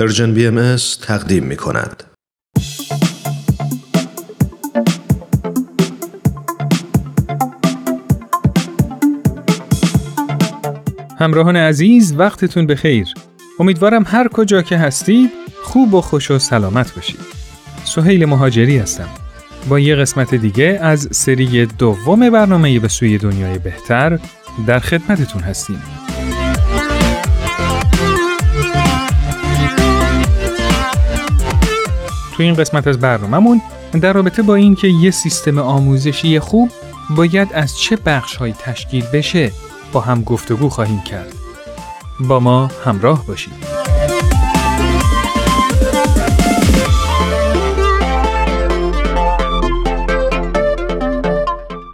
Persian BMS تقدیم می کند. همراهان عزیز وقتتون به خیر. امیدوارم هر کجا که هستید خوب و خوش و سلامت باشید. سهیل مهاجری هستم. با یه قسمت دیگه از سری دوم برنامه به سوی دنیای بهتر در خدمتتون هستیم. تو این قسمت از برنامهمون در رابطه با اینکه یه سیستم آموزشی خوب باید از چه بخش های تشکیل بشه با هم گفتگو خواهیم کرد. با ما همراه باشید.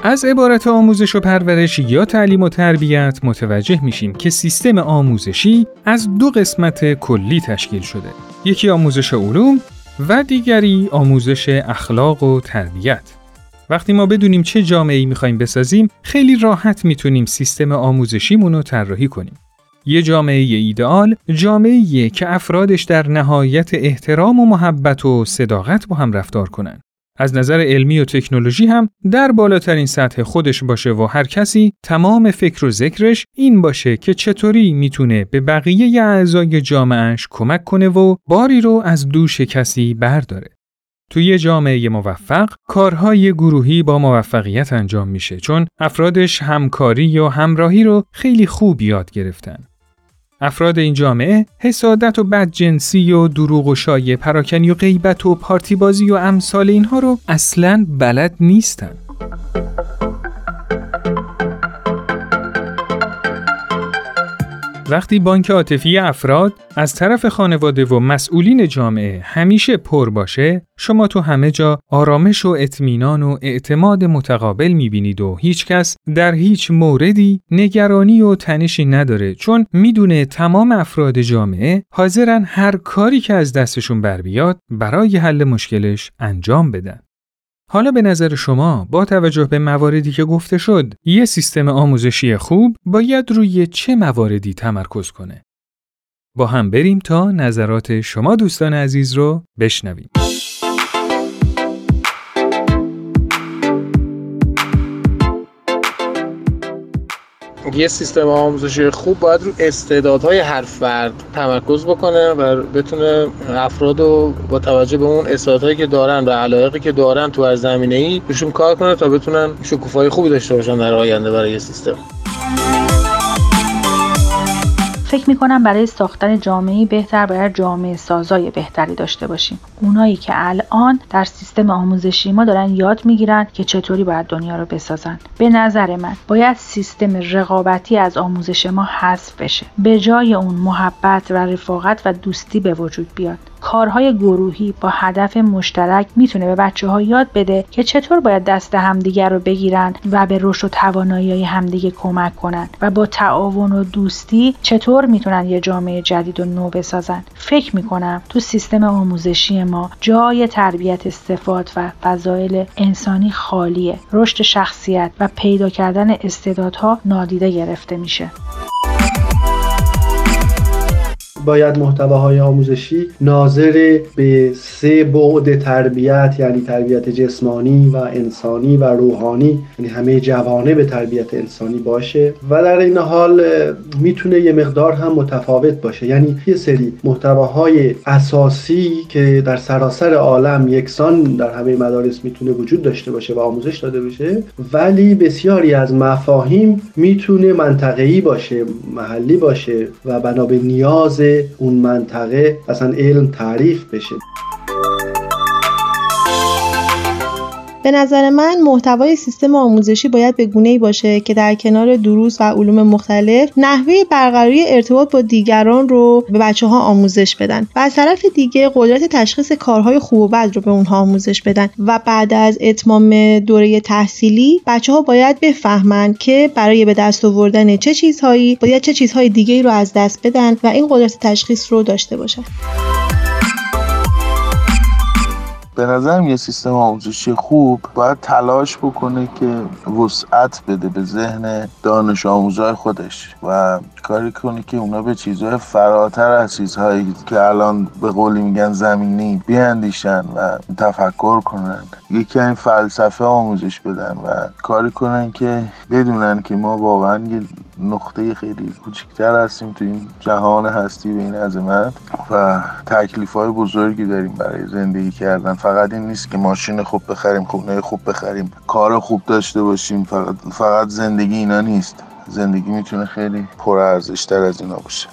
از عبارت آموزش و پرورش یا تعلیم و تربیت متوجه میشیم که سیستم آموزشی از دو قسمت کلی تشکیل شده. یکی آموزش علوم و دیگری آموزش اخلاق و تربیت. وقتی ما بدونیم چه جامعه‌ای می‌خوایم بسازیم، خیلی راحت می‌تونیم سیستم آموزشیمون رو طراحی کنیم. یه جامعه ایدئال جامعه که افرادش در نهایت احترام و محبت و صداقت با هم رفتار کنن. از نظر علمی و تکنولوژی هم در بالاترین سطح خودش باشه و هر کسی تمام فکر و ذکرش این باشه که چطوری می‌تونه به بقیه اعضای جامعهش کمک کنه و باری رو از دوش کسی برداره. توی جامعه موفق کارهای گروهی با موفقیت انجام میشه چون افرادش همکاری و همراهی رو خیلی خوب یاد گرفتن. افراد این جامعه حسادت و بدجنسی و دروغ و شایع پراکنی و غیبت و پارتی بازی و امثال اینها رو اصلا بلد نیستن. وقتی بانک عاطفی افراد از طرف خانواده و مسئولین جامعه همیشه پر باشه، شما تو همه جا آرامش و اطمینان و اعتماد متقابل می‌بینید و هیچکس در هیچ موردی نگرانی و تنشی نداره چون می‌دونه تمام افراد جامعه حاضرن هر کاری که از دستشون بر بیاد برای حل مشکلش انجام بدن. حالا به نظر شما با توجه به مواردی که گفته شد یه سیستم آموزشی خوب باید روی چه مواردی تمرکز کنه؟ با هم بریم تا نظرات شما دوستان عزیز رو بشنویم. یه سیستم آموزشی خوب باید رو استعدادهای هر فرد تمرکز بکنه و بتونه افراد رو با توجه به اون استعدادهایی که دارن و علایقی که دارن تو هر زمینه ای کار کنه تا بتونن شکوفایی خوبی داشته باشن در آینده برای یه سیستم. فکر می‌کنم برای ساختن جامعه بهتر باید جامعه سازای بهتری داشته باشیم. اونایی که الان در سیستم آموزشی ما دارن یاد می‌گیرن که چطوری باید دنیا رو بسازن. به نظر من باید سیستم رقابتی از آموزش ما حذف بشه. به جای اون محبت و رفاقت و دوستی به وجود بیاد. کارهای گروهی با هدف مشترک می‌تونه به بچه ها یاد بده که چطور باید دست همدیگر رو بگیرن و به رشد و توانایی همدیگه کمک کنن و با تعاون و دوستی چطور می‌تونن یه جامعه جدید و نو بسازن. فکر می‌کنم تو سیستم آموزشی ما جای تربیت صفات و فضایل انسانی خالیه. رشد شخصیت و پیدا کردن استعدادها نادیده گرفته میشه. باید محتواهای آموزشی ناظر به سه بعد تربیت یعنی تربیت جسمانی و انسانی و روحانی یعنی همه جوانه به تربیت انسانی باشه و در این حال می‌تونه یه مقدار هم متفاوت باشه. یعنی یه سری محتواهای اساسی که در سراسر عالم یکسان در همه مدارس می‌تونه وجود داشته باشه و آموزش داده بشه ولی بسیاری از مفاهیم می‌تونه منطقه‌ای باشه محلی باشه و بنا به نیاز اون منطقه اصلا علم تعریف بشه. به نظر من محتوای سیستم آموزشی باید به گونه ای باشه که در کنار دروس و علوم مختلف نحوه برقراری ارتباط با دیگران رو به بچه ها آموزش بدن و از طرف دیگه قدرت تشخیص کارهای خوب و بد رو به اونها آموزش بدن و بعد از اتمام دوره تحصیلی بچه ها باید بفهمند که برای به دست آوردن چه چیزهایی باید چه چیزهای دیگه رو از دست بدن و این قدرت تشخیص رو داشته باشن. به نظرم یه سیستم آموزشی خوب باید تلاش بکنه که وسعت بده به ذهن دانش آموزای خودش و کاری کنه که اونا به چیزهای فراتر از چیزهایی که الان به قولی میگن زمینی بیاندیشن و تفکر کنن. یکی این فلسفه آموزش بدن و کاری کنن که بدونن که ما واقعا یه نقطه خیلی کوچکتر هستیم تو این جهان هستی به این عظمت و تکلیف های بزرگی داریم برای زندگی کردن. فقط این نیست که ماشین خوب بخریم خونه خوب بخریم کار خوب داشته باشیم فقط, فقط زندگی اینا نیست. زندگی می‌تونه خیلی پر ارزشتر از اینا باشه.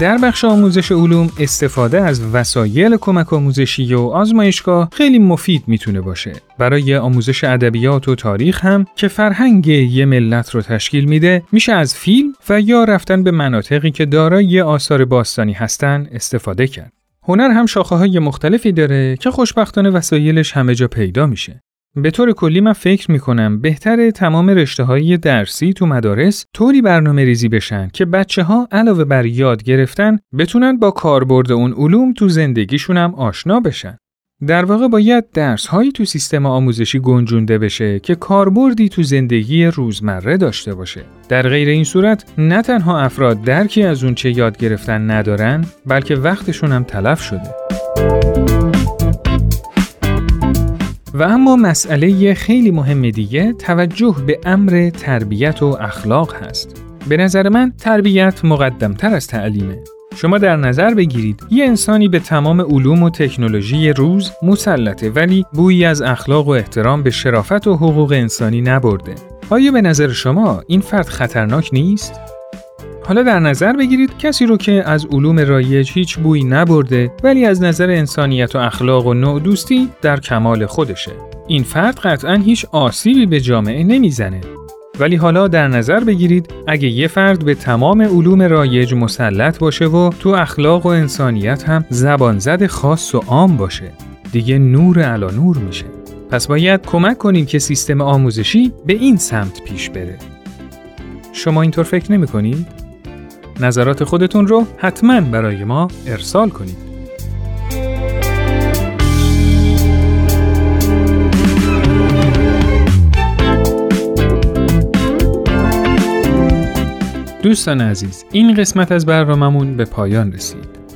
در بخش آموزش علوم استفاده از وسایل کمک آموزشی و آزمایشگاه خیلی مفید می‌تونه باشه. برای آموزش ادبیات و تاریخ هم که فرهنگ یه ملت رو تشکیل میده، میشه از فیلم و یا رفتن به مناطقی که دارای آثار باستانی هستن استفاده کرد. هنر هم شاخه های مختلفی داره که خوشبختانه وسایلش همه جا پیدا میشه. به طور کلی من فکر می‌کنم بهتر تمام رشته های درسی تو مدارس طوری برنامه ریزی بشن که بچه ها علاوه بر یاد گرفتن بتونن با کاربرد اون علوم تو زندگیشون هم آشنا بشن. در واقع باید درس هایی تو سیستم آموزشی گنجونده بشه که کاربردی تو زندگی روزمره داشته باشه. در غیر این صورت نه تنها افراد درکی از اون چه یاد گرفتن ندارن بلکه وقتشون هم تلف شده. و اما مسئله خیلی مهم دیگه توجه به امر تربیت و اخلاق هست. به نظر من تربیت مقدمتر از تعلیمه. شما در نظر بگیرید یه انسانی به تمام علوم و تکنولوژی روز مسلطه ولی بویی از اخلاق و احترام به شرافت و حقوق انسانی نبرده. آیا به نظر شما این فرد خطرناک نیست؟ حالا در نظر بگیرید کسی رو که از علوم رایج هیچ بویی نبرده ولی از نظر انسانیت و اخلاق و نوع دوستی در کمال خودشه. این فرد قطعا هیچ آسیبی به جامعه نمی‌زنه. ولی حالا در نظر بگیرید اگه یه فرد به تمام علوم رایج مسلط باشه و تو اخلاق و انسانیت هم زبانزد خاص و عام باشه دیگه نور علا نور میشه پس باید کمک کنیم که سیستم آموزشی به این سمت پیش بره شما اینطور فکر نمی کنید؟ نظرات خودتون رو حتما برای ما ارسال کنید. دوستان عزیز این قسمت از برنامهمون به پایان رسید.